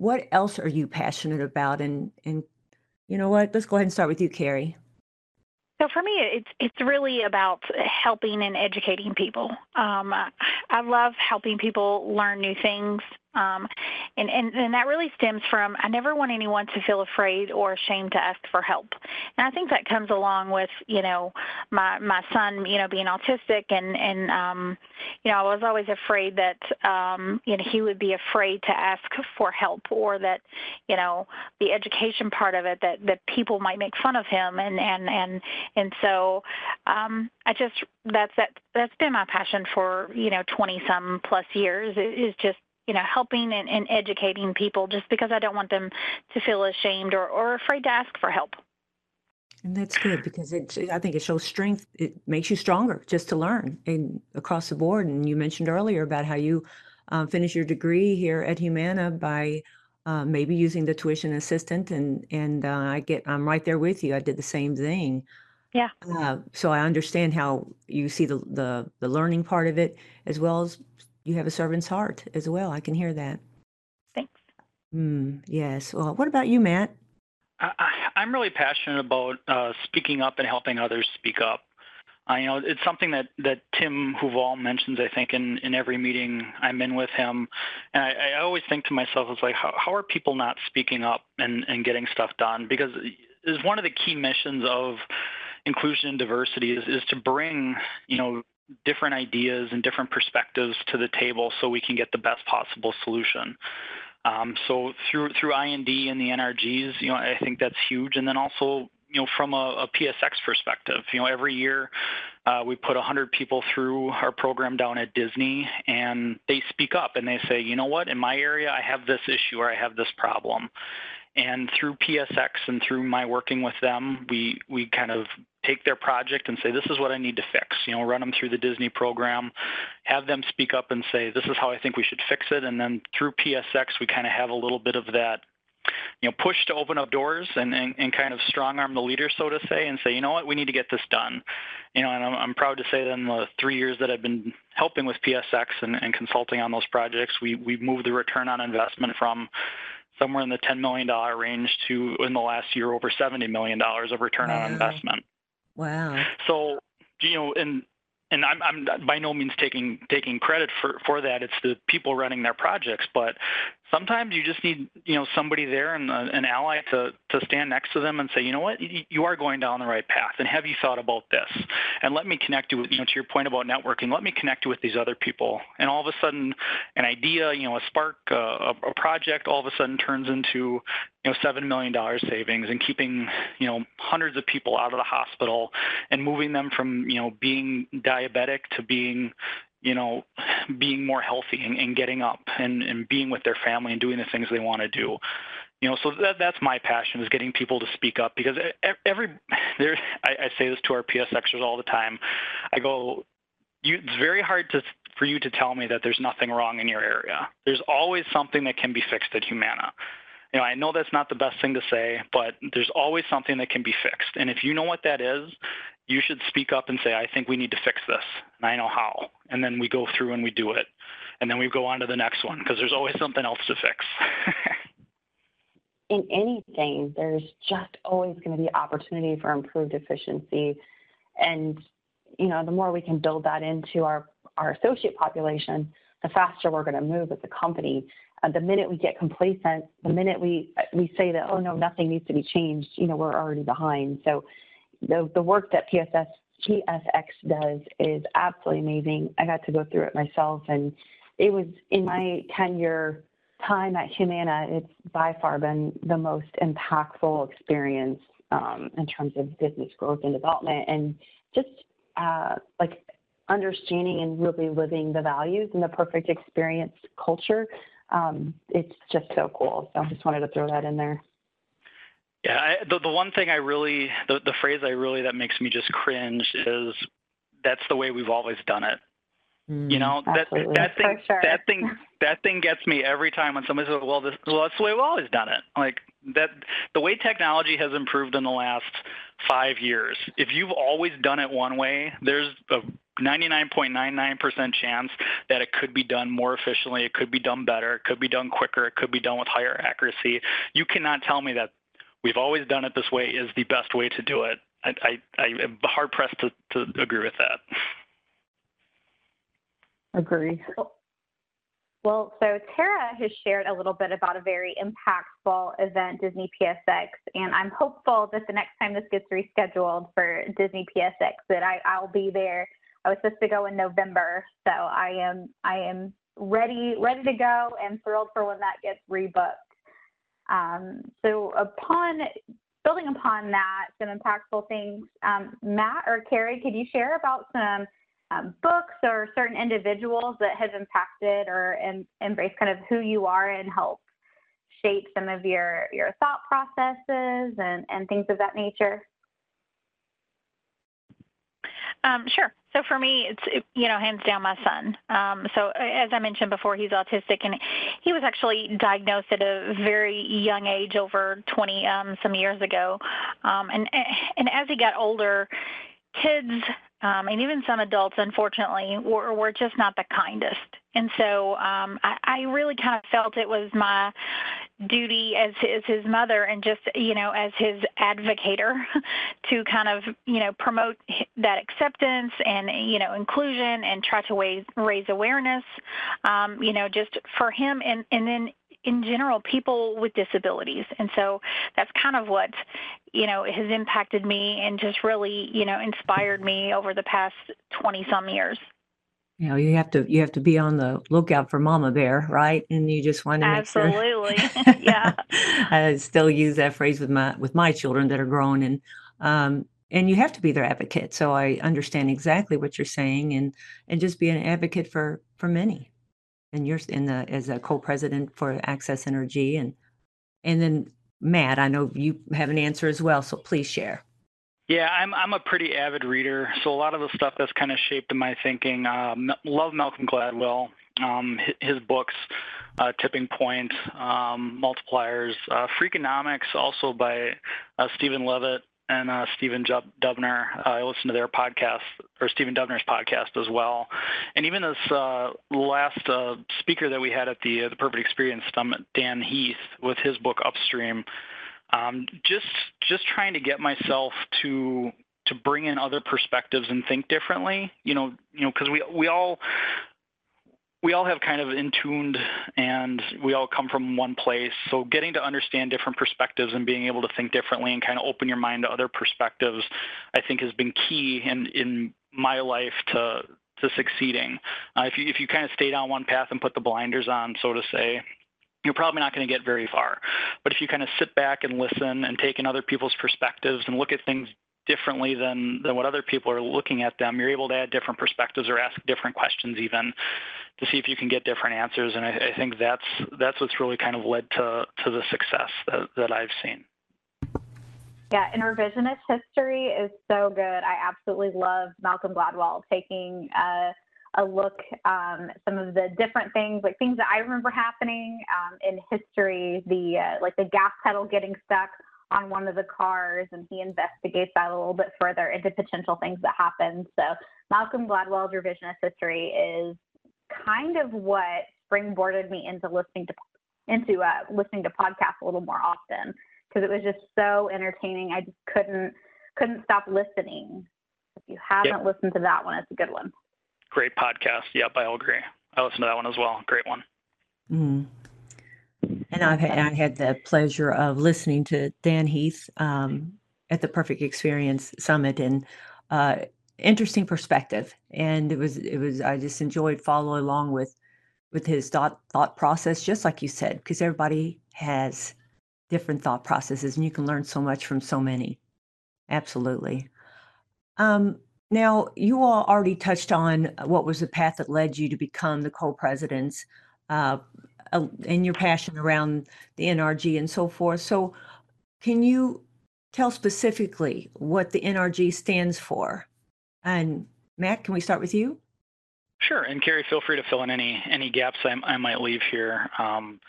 What else are you passionate about? And and you know what? Let's go ahead and start with you, Kerry. So for me, it's it's really about helping and educating people. Um, I love helping people learn new things, um, and, and, and that really stems from I never want anyone to feel afraid or ashamed to ask for help. And I think that comes along with, you know, my, my son, you know, being autistic and, and um, you know, I was always afraid that, um, you know, he would be afraid to ask for help or that, you know, the education part of it that, that people might make fun of him. And, and, and, and so um, I just, that's, that, that's been my passion for, you know, 20 some plus years is just you know, helping and, and educating people just because I don't want them to feel ashamed or, or afraid to ask for help. And that's good because it, I think it shows strength. It makes you stronger just to learn and across the board. And you mentioned earlier about how you uh, finished your degree here at Humana by uh, maybe using the tuition assistant. And and uh, I get I'm right there with you. I did the same thing. Yeah. Uh, so I understand how you see the, the the learning part of it as well as you have a servant's heart as well. I can hear that. Thanks. Mm, yes. Well, what about you, Matt? I, I'm really passionate about uh, speaking up and helping others speak up. Uh, you know, it's something that, that Tim Huval mentions, I think, in, in every meeting I'm in with him. And I, I always think to myself, it's like, how, how are people not speaking up and, and getting stuff done? Because is one of the key missions of inclusion and diversity is, is to bring, you know, different ideas and different perspectives to the table so we can get the best possible solution. Um, so through through IND and the NRGs, you know, I think that's huge. And then also, you know, from a, a PSX perspective, you know, every year uh, we put 100 people through our program down at Disney, and they speak up and they say, you know what, in my area I have this issue or I have this problem. And through PSX and through my working with them, we we kind of take their project and say, this is what I need to fix. You know, run them through the Disney program, have them speak up and say, this is how I think we should fix it. And then through PSX, we kind of have a little bit of that, you know, push to open up doors and, and, and kind of strong arm the leader, so to say, and say, you know what, we need to get this done. You know, and I'm, I'm proud to say that in the three years that I've been helping with PSX and, and consulting on those projects, we, we've moved the return on investment from somewhere in the $10 million range to in the last year over $70 million of return wow. on investment. Wow. So, you know, and and I'm, I'm by no means taking taking credit for for that. It's the people running their projects, but sometimes you just need you know somebody there and uh, an ally to to stand next to them and say you know what? You are going down the right path and have you thought about this? And let me connect you with you know to your point about networking let me connect you with these other people. And all of a sudden an idea you know a spark uh, a, a project all of a sudden turns into you know seven million dollars savings and keeping you know hundreds of people out of the hospital and moving them from you know being diabetic to being you know, being more healthy and, and getting up and, and being with their family and doing the things they want to do. You know, so that that's my passion is getting people to speak up because every there I, I say this to our PSXers all the time. I go, you, it's very hard to for you to tell me that there's nothing wrong in your area. There's always something that can be fixed at Humana. You know, I know that's not the best thing to say, but there's always something that can be fixed. And if you know what that is, you should speak up and say, I think we need to fix this, and I know how. And then we go through and we do it. And then we go on to the next one because there's always something else to fix. in anything, there's just always going to be opportunity for improved efficiency. And, you know, the more we can build that into our, our associate population, the faster we're going to move as a company. Uh, the minute we get complacent, the minute we we say that oh no, nothing needs to be changed, you know, we're already behind. So the the work that PSS PSX does is absolutely amazing. I got to go through it myself, and it was in my tenure time at Humana. It's by far been the most impactful experience um, in terms of business growth and development, and just uh, like understanding and really living the values and the perfect experience culture. Um, it's just so cool. So I just wanted to throw that in there. Yeah, I, the the one thing I really the the phrase I really that makes me just cringe is that's the way we've always done it. Mm, you know that that thing sure. that thing that thing gets me every time when somebody says, "Well, this well that's the way we've always done it." Like that the way technology has improved in the last five years. If you've always done it one way, there's a 99.99% chance that it could be done more efficiently, it could be done better, it could be done quicker, it could be done with higher accuracy. You cannot tell me that we've always done it this way is the best way to do it. I, I, I am hard pressed to, to agree with that. Agree. Well, so Tara has shared a little bit about a very impactful event, Disney PSX, and I'm hopeful that the next time this gets rescheduled for Disney PSX, that I, I'll be there. I was supposed to go in November, so I am I am ready ready to go and thrilled for when that gets rebooked. Um, so upon building upon that, some impactful things. Um, Matt or Kerry, could you share about some um, books or certain individuals that have impacted or em- embraced kind of who you are and help shape some of your your thought processes and and things of that nature? Um, sure. So for me, it's you know hands down my son. Um, so as I mentioned before, he's autistic, and he was actually diagnosed at a very young age, over 20 um, some years ago. Um, and and as he got older, kids um, and even some adults, unfortunately, were, were just not the kindest. And so um, I, I really kind of felt it was my duty as, as his mother and just, you know, as his advocator to kind of, you know, promote that acceptance and, you know, inclusion and try to raise, raise awareness, um, you know, just for him and, and then in general people with disabilities. And so that's kind of what you know has impacted me and just really you know inspired me over the past 20 some years. You know you have to you have to be on the lookout for mama bear right? And you just want to absolutely. Sure. yeah. I still use that phrase with my with my children that are grown. And um and you have to be their advocate. So i understand exactly what you're saying and and just be an advocate for for many and you're in the as a co-president for Access Energy, and and then Matt, I know you have an answer as well, so please share. Yeah, I'm I'm a pretty avid reader, so a lot of the stuff that's kind of shaped my thinking. Uh, love Malcolm Gladwell, um, his books, uh, Tipping Point, um, Multipliers, uh, Freakonomics, also by uh, Steven Levitt, and uh, Stephen Dubner. Uh, I listen to their podcast or Stephen Dubner's podcast as well. And even this uh, last uh, speaker that we had at the uh, the Perfect Experience, um, Dan Heath, with his book Upstream. Um, just just trying to get myself to to bring in other perspectives and think differently. You know, you know, because we we all we all have kind of intuned and we all come from one place. So getting to understand different perspectives and being able to think differently and kind of open your mind to other perspectives, I think has been key in, in my life to to succeeding. Uh, if you if you kind of stay down one path and put the blinders on, so to say, you're probably not going to get very far. But if you kind of sit back and listen and take in other people's perspectives and look at things differently than than what other people are looking at them, you're able to add different perspectives or ask different questions even to see if you can get different answers. And I, I think that's that's what's really kind of led to to the success that, that I've seen. Yeah, and revisionist history is so good. I absolutely love Malcolm Gladwell taking a, a look um, some of the different things, like things that I remember happening um, in history. The uh, like the gas pedal getting stuck on one of the cars, and he investigates that a little bit further into potential things that happened. So Malcolm Gladwell's revisionist history is kind of what springboarded me into listening to into uh, listening to podcasts a little more often because it was just so entertaining. I just couldn't couldn't stop listening. If you haven't yep. listened to that one, it's a good one. great podcast. Yep, I agree. I listened to that one as well. Great one. Mm. And I've had, I had the pleasure of listening to Dan Heath um, at the Perfect Experience Summit, and uh, interesting perspective. And it was it was I just enjoyed following along with with his thought thought process, just like you said, because everybody has different thought processes, and you can learn so much from so many. Absolutely. Um, now, you all already touched on what was the path that led you to become the co-presidents uh, and your passion around the NRG and so forth. So, can you tell specifically what the NRG stands for? And Matt, can we start with you? Sure, and Kerry, feel free to fill in any any gaps I, I might leave here. Um,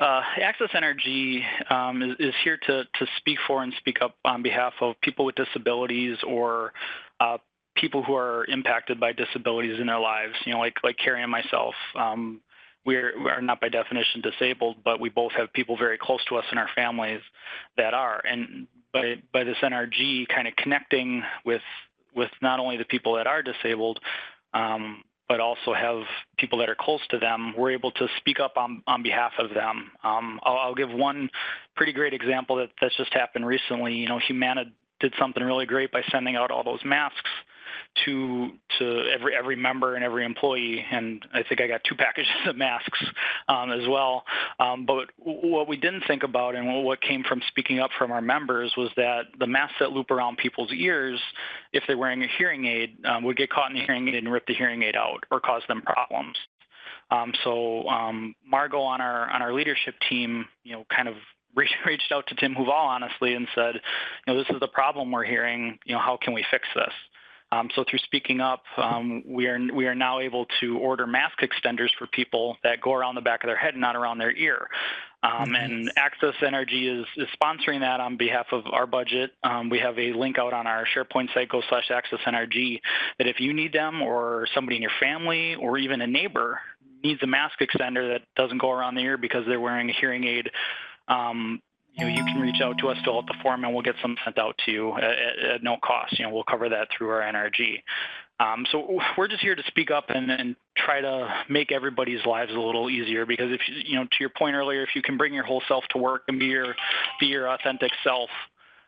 uh, Access Energy um, is, is, here to, to speak for and speak up on behalf of people with disabilities or uh, people who are impacted by disabilities in their lives. You know, like like Kerry and myself. Um, we are not by definition disabled, but we both have people very close to us in our families that are. And by by this NRG kind of connecting with with not only the people that are disabled, um, but also have people that are close to them, we're able to speak up on, on behalf of them. Um, I'll, I'll, give one pretty great example that that's just happened recently. You know, Humana did something really great by sending out all those masks to to every every member and every employee, and I think I got two packages of masks um, as well. Um, but what we didn't think about, and what came from speaking up from our members, was that the masks that loop around people's ears, if they're wearing a hearing aid, um, would get caught in the hearing aid and rip the hearing aid out or cause them problems. Um, so um, Margot on our on our leadership team, you know, kind of reached out to Tim Huval honestly and said, you know, this is the problem we're hearing. You know, how can we fix this? Um, so through speaking up, um, we are we are now able to order mask extenders for people that go around the back of their head, and not around their ear. Um. And Access Energy is, is sponsoring that on behalf of our budget. Um, we have a link out on our SharePoint site, go slash Access NRG, that if you need them, or somebody in your family, or even a neighbor needs a mask extender that doesn't go around the ear because they're wearing a hearing aid. Um, you know, you can reach out to us, fill out the form, and we'll get some sent out to you at, at no cost. You know, we'll cover that through our NRG. Um, so we're just here to speak up and, and, try to make everybody's lives a little easier. Because if you, you know, to your point earlier, if you can bring your whole self to work and be your be your authentic self,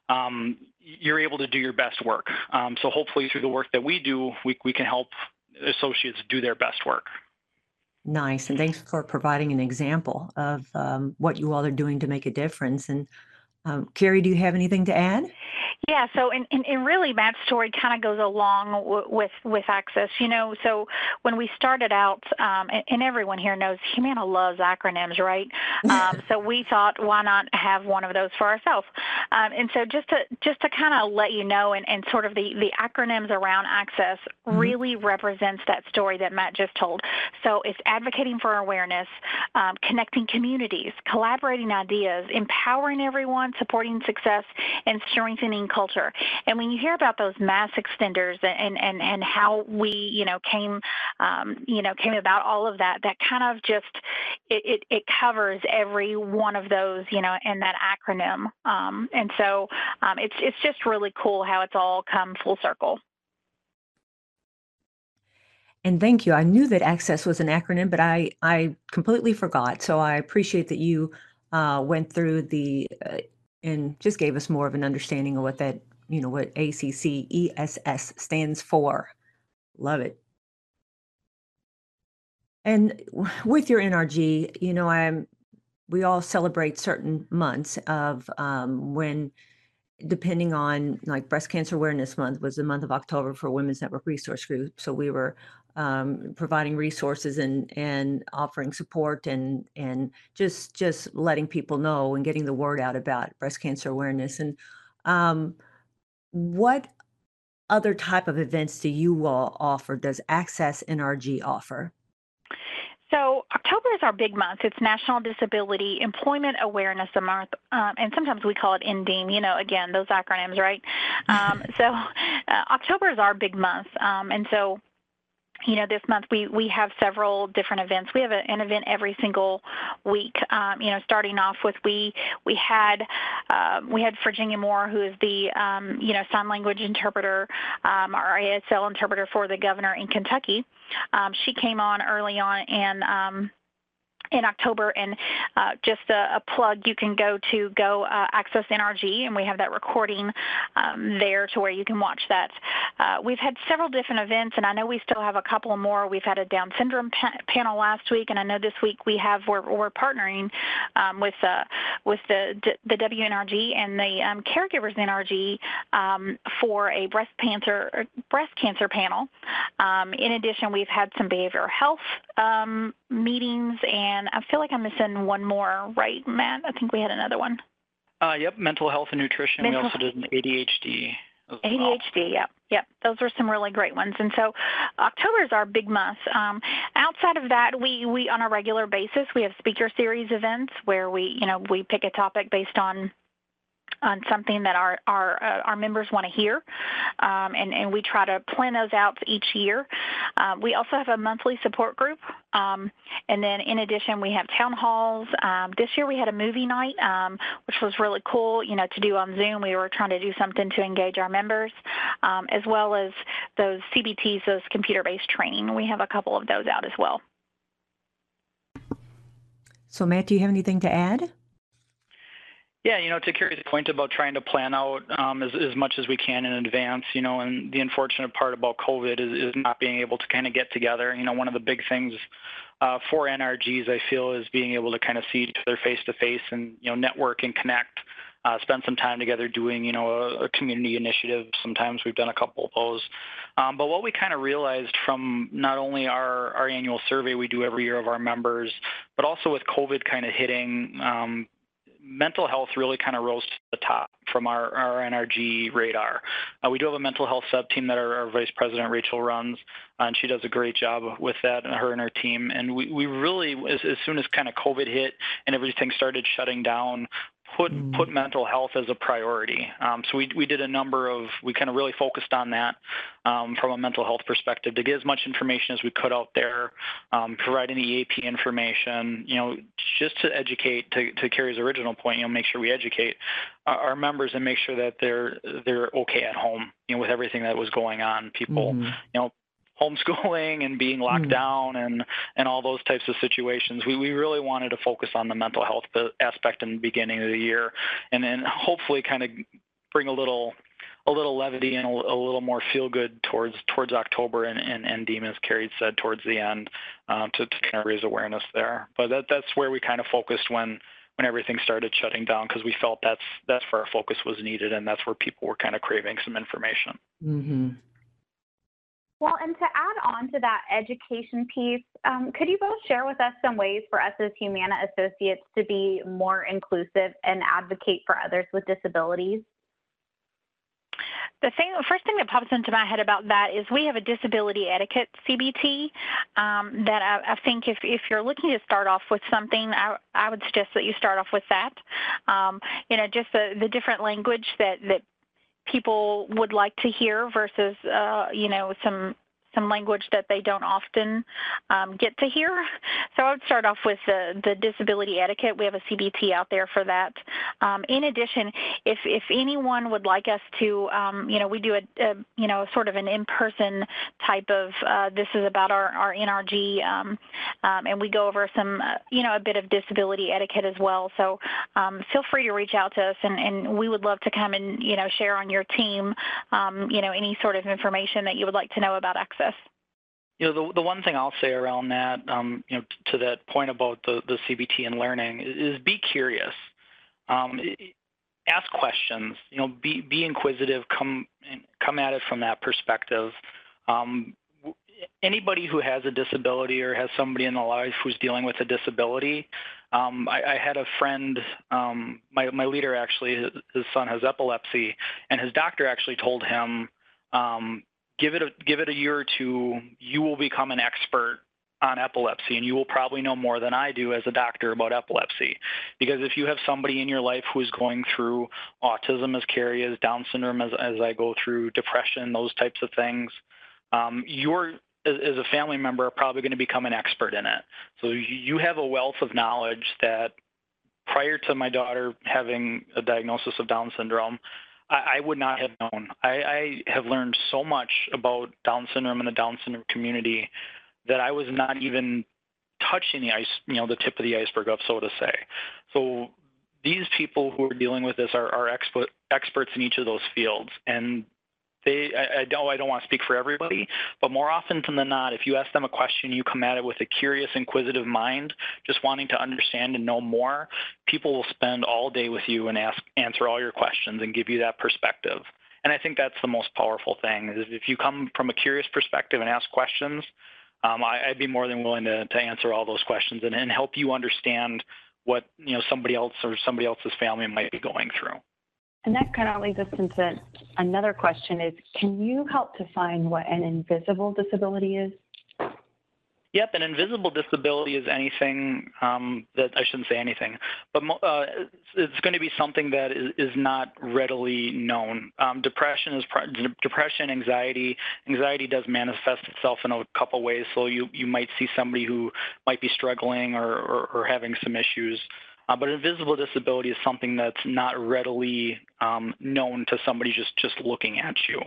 um, you're able to do your best work. Um, so hopefully, through the work that we do, we we can help associates do their best work. Nice. And thanks for providing an example of um, what you all are doing to make a difference. And um, Kerry, do you have anything to add? Yeah, so and, and, and really Matt's story kind of goes along w- with with access. You know, so when we started out, um, and, and, everyone here knows Humana loves acronyms, right? Um, so we thought, why not have one of those for ourselves? Um, and so just to just to kind of let you know, and, and sort of the the acronyms around access mm-hmm. really represents that story that Matt just told. So it's advocating for awareness, um, connecting communities, collaborating ideas, empowering everyone, supporting success, and strengthening culture. And when you hear about those mass extenders and and and how we you know came um, you know came about all of that, that kind of just it, it, it covers every one of those you know in that acronym. Um, and so um, it's it's just really cool how it's all come full circle. And thank you. I knew that access was an acronym, but I I completely forgot. So I appreciate that you uh, went through the uh, and just gave us more of an understanding of what that, you know, what ACC ESS stands for. Love it. And with your NRG, you know, I'm we all celebrate certain months of um, when depending on like breast cancer awareness month was the month of october for women's network resource group so we were um, providing resources and and offering support and and just just letting people know and getting the word out about breast cancer awareness and um, what other type of events do you all offer does access nrg offer so October is our big month. It's National Disability Employment Awareness Month, um, and sometimes we call it NDEAM. You know, again, those acronyms, right? Um, so uh, October is our big month, um, and so you know, this month we, we have several different events. We have a, an event every single week. Um, you know, starting off with we we had um, we had Virginia Moore, who is the um, you know sign language interpreter, um, our ASL interpreter for the governor in Kentucky. Um, she came on early on and um, in October. And uh, just a, a, plug, you can go to Go uh, Access NRG, and we have that recording um, there to where you can watch that. Uh, we've had several different events, and I know we still have a couple more. We've had a Down syndrome pa panel last week, and I know this week we have we're, we're partnering um, with uh, with the the WNRG and the um, Caregivers NRG um, for a breast cancer breast cancer panel. Um, in addition, we've had some behavioral health um, meetings and I feel like I'm missing one more, right, Matt? I think we had another one. Uh, yep, mental health and nutrition. Mental we also did an ADHD. ADHD, well. yep, yep. Those were some really great ones. And so October is our big month. Um, outside of that, we, we on a regular basis we have speaker series events where we you know we pick a topic based on on something that our our uh, our members want to hear, um, and and we try to plan those out each year. Uh, we also have a monthly support group, um, and then in addition we have town halls. Um, this year we had a movie night, um, which was really cool. You know, to do on Zoom. We were trying to do something to engage our members, um, as well as those CBTs, those computer-based training. We have a couple of those out as well. So, Matt, do you have anything to add? Yeah, you know, to Kerry's point about trying to plan out um, as, as much as we can in advance, you know, and the unfortunate part about COVID is, is not being able to kind of get together. You know, one of the big things uh, for NRGs, I feel, is being able to kind of see each other face to face and, you know, network and connect. Uh, spend some time together doing, you know, a, a, community initiative. Sometimes we've done a couple of those. Um, but what we kind of realized from not only our, our annual survey we do every year of our members, but also with COVID kind of hitting, um, mental health really kind of rose to the top from our, our NRG radar. Uh, we do have a mental health sub team that our, our Vice President Rachel runs, uh, and she does a great job with that, and her and her team. And we, we really, as, as soon as kind of COVID hit and everything started shutting down, put mm. put mental health as a priority. Um, so we we did a number of we kind of really focused on that um, from a mental health perspective to get as much information as we could out there, um, provide any EAP information, you know, just to educate. To, to Kerry's original point, you know, make sure we educate our, our members and make sure that they're they're okay at home, you know, with everything that was going on. People, mm-hmm. you know, homeschooling and being locked mm. down and and all those types of situations. We we really wanted to focus on the mental health aspect in the beginning of the year, and then hopefully kind of bring a little a little levity and a, a little more feel good towards towards October and and, and Deem, as Kerry said, towards the end um, to, to kind of raise awareness there. But that that's where we kind of focused when when everything started shutting down because we felt that's that's where our focus was needed and that's where people were kind of craving some information. Mm-hmm. Well, and to add on to that education piece, um, could you both share with us some ways for us as Humana associates to be more inclusive and advocate for others with disabilities? The thing, the first thing that pops into my head about that is we have a disability etiquette CBT um, that I, I, think if, if you're looking to start off with something, I, I would suggest that you start off with that. Um, you know, just the, the different language that, that people would like to hear versus uh, you know some some language that they don't often um, get to hear. So I would start off with the, the disability etiquette. We have a CBT out there for that. Um, in addition, if, if anyone would like us to, um, you know, we do a, a, you know, sort of an in-person type of, uh, this is about our, our NRG, um, um, and we go over some, uh, you know, a bit of disability etiquette as well. So um, feel free to reach out to us, and, and we would love to come and, you know, share on your team, you know, any sort of information that you would like to know about access you know, the, the one thing I'll say around that, um, you know, to that point about the, the CBT and learning is be curious. Um, ask questions, you know, be, be inquisitive, come, come at it from that perspective. Um, anybody who has a disability or has somebody in their life who's dealing with a disability, um, I, I, had a friend, um, my, my leader actually, his, his, son has epilepsy, and his doctor actually told him, um, give it a give it a year or two, you will become an expert on epilepsy and you will probably know more than I do as a doctor about epilepsy. Because if you have somebody in your life who is going through autism as Kerry is, Down syndrome as, as I go through, depression, those types of things, um, you're as, as a family member are probably going to become an expert in it. So you have a wealth of knowledge that prior to my daughter having a diagnosis of Down syndrome, I, I would not have known. I, I have learned so much about Down syndrome and the Down syndrome community that I was not even touching the ice, you know, the tip of the iceberg of, so to say. So these people who are dealing with this are, are expert, experts in each of those fields, and they I, I don't I don't want to speak for everybody, but more often than not, if you ask them a question, you come at it with a curious, inquisitive mind, just wanting to understand and know more. People will spend all day with you and ask answer all your questions and give you that perspective. And I think that's the most powerful thing is if you come from a curious perspective and ask questions, um, I, would be more than willing to, to answer all those questions and, and help you understand what you know somebody else or somebody else's family might be going through. And that kind of leads us into another question is, can you help define what an invisible disability is? Yep, an invisible disability is anything um, that I shouldn't say anything, but uh, it's going to be something that is, is not readily known. Um, depression is depression, anxiety. Anxiety does manifest itself in a couple ways. So you you might see somebody who might be struggling or, or, or having some issues. Uh, but invisible disability is something that's not readily um, known to somebody just, just looking at you.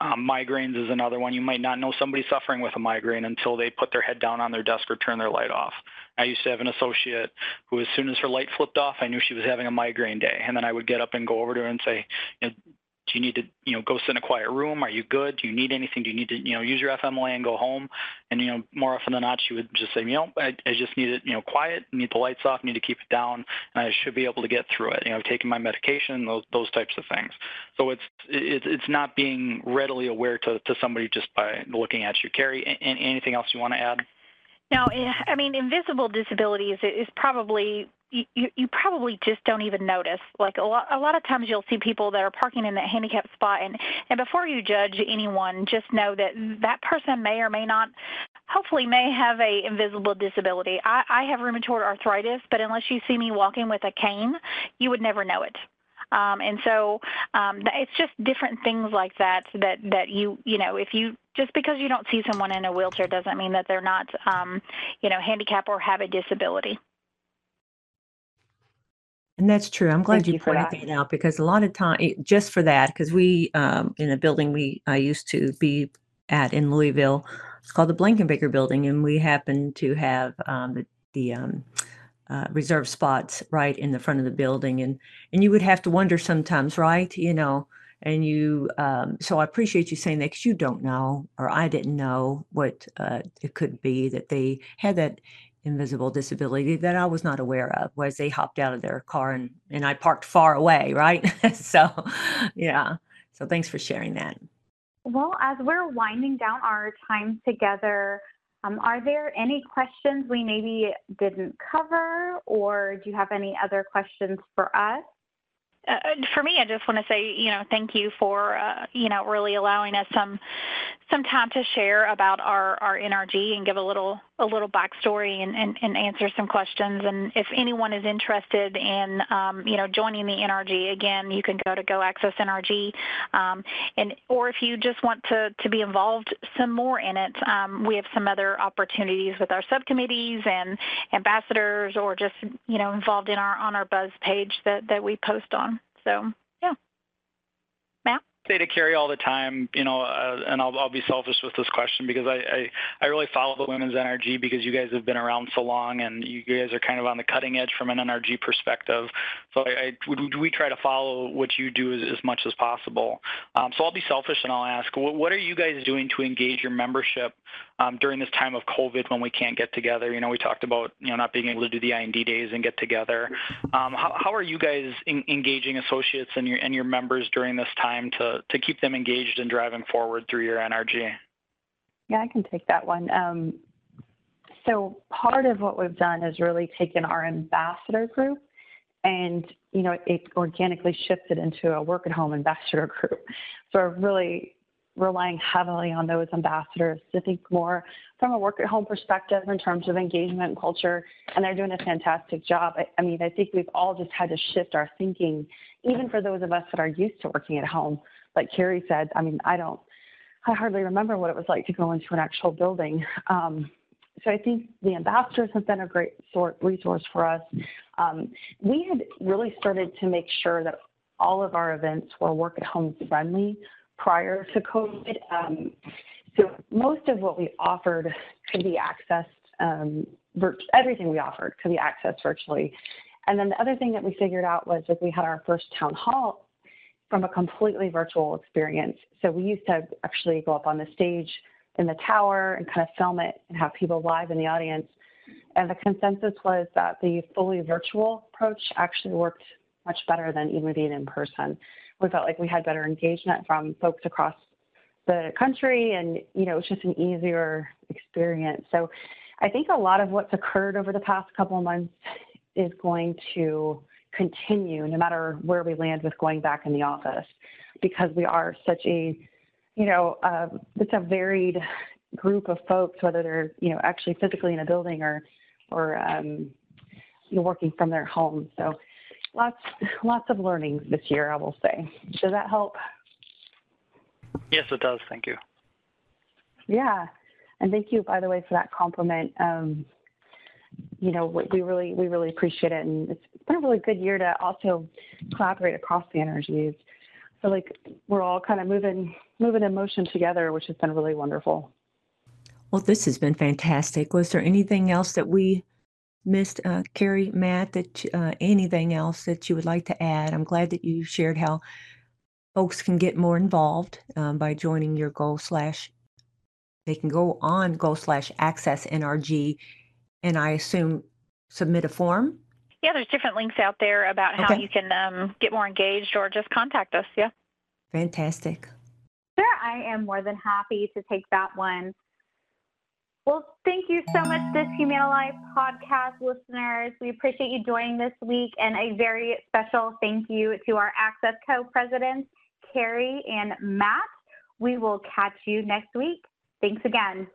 Um, migraines is another one. You might not know somebody suffering with a migraine until they put their head down on their desk or turn their light off. I used to have an associate who, as soon as her light flipped off, I knew she was having a migraine day. And then I would get up and go over to her and say, do you need to, you know, go sit in a quiet room? Are you good? Do you need anything? Do you need to, you know, use your FMLA and go home? And, you know, more often than not, she would just say, you know, I, I just need it, you know, quiet, need the lights off, need to keep it down, and I should be able to get through it. You know, taking my medication, those those types of things. So it's it's it's not being readily aware to to somebody just by looking at you. Kerry, anything else you want to add? No, eh, I mean, invisible disability is, is probably you, you probably just don't even notice. Like a lot, a lot of times you'll see people that are parking in that handicapped spot, and and before you judge anyone, just know that that person may or may not, hopefully, may have a invisible disability. I, I have rheumatoid arthritis, but unless you see me walking with a cane, you would never know it. Um, and so um, it's just different things like that that that you you know if you just because you don't see someone in a wheelchair doesn't mean that they're not um, you know handicapped or have a disability. And that's true. I'm glad Thank you, you pointed that. that. out because a lot of time, just for that, because we um, in a building we I used to be at in Louisville, it's called the Blankenbaker Building, and we happen to have um, the the um, uh, reserved spots right in the front of the building, and and you would have to wonder sometimes, right? You know, and you. Um, so I appreciate you saying that because you don't know, or I didn't know what uh, it could be that they had that invisible disability that I was not aware of was they hopped out of their car and, and I parked far away, right? so, yeah. So thanks for sharing that. Well, as we're winding down our time together, um, are there any questions we maybe didn't cover, or do you have any other questions for us? Uh, for me, I just want to say, you know, thank you for, uh, you know, really allowing us some some time to share about our, our NRG and give a little a little backstory and, and, and answer some questions. And if anyone is interested in, um, you know, joining the NRG, again, you can go to Go Access NRG. Um, and or if you just want to, to be involved some more in it, um, we have some other opportunities with our subcommittees and ambassadors or just, you know, involved in our on our Buzz page that, that we post on. So yeah. matt say to Kerry all the time, you know, uh, and I'll, I'll be selfish with this question because I, I, I really follow the women's NRG because you guys have been around so long and you guys are kind of on the cutting edge from an NRG perspective. So I, I we, we try to follow what you do as, as much as possible. Um, so I'll be selfish and I'll ask, what, what are you guys doing to engage your membership um, during this time of COVID when we can't get together? You know, we talked about, you know, not being able to do the IND days and get together. Um, how, how are you guys in, engaging associates and your, and your members during this time to to keep them engaged and driving forward through your NRG? Yeah, I can take that one. Um, so part of what we've done is really taken our ambassador group and you know it organically shifted into a work at home ambassador group so we're really relying heavily on those ambassadors to think more from a work at home perspective in terms of engagement and culture and they're doing a fantastic job I, I mean i think we've all just had to shift our thinking even for those of us that are used to working at home like Kerry said, I mean, I don't, I hardly remember what it was like to go into an actual building. Um, so I think the ambassadors have been a great sort resource for us. Um, we had really started to make sure that all of our events were work at home friendly prior to COVID. Um, so most of what we offered could be accessed, um, everything we offered could be accessed virtually. And then the other thing that we figured out was that we had our first town hall from a completely virtual experience. So we used to actually go up on the stage in the tower and kind of film it and have people live in the audience. And the consensus was that the fully virtual approach actually worked much better than even being in person. We felt like we had better engagement from folks across the country and you know it's just an easier experience. So i think a lot of what's occurred over the past couple of months is going to continue no matter where we land with going back in the office because we are such a you know uh, it's a varied group of folks whether they're you know actually physically in a building or or um, you know, working from their home. So lots lots of learnings this year i will say. Does that help? Yes it does. Thank you. Yeah. And thank you by the way for that compliment. Um, you know, we really we really appreciate it, and it's been a really good year to also collaborate across the energies. So like we're all kind of moving moving in motion together, which has been really wonderful. Well, this has been fantastic. Was there anything else that we missed, uh, Kerry, Matt? That uh, anything else that you would like to add? I'm glad that you shared how folks can get more involved um, by joining your goal slash. They can go on goal slash Access NRG and I assume submit a form? Yeah, there's different links out there about how okay. you can um, get more engaged or just contact us. Yeah. Fantastic. Sure, I am more than happy to take that one. Well, thank you so much, this Humana Life podcast listeners. We appreciate you joining this week, and a very special thank you to our Access Co presidents, Kerry and Matt. We will catch you next week. Thanks again.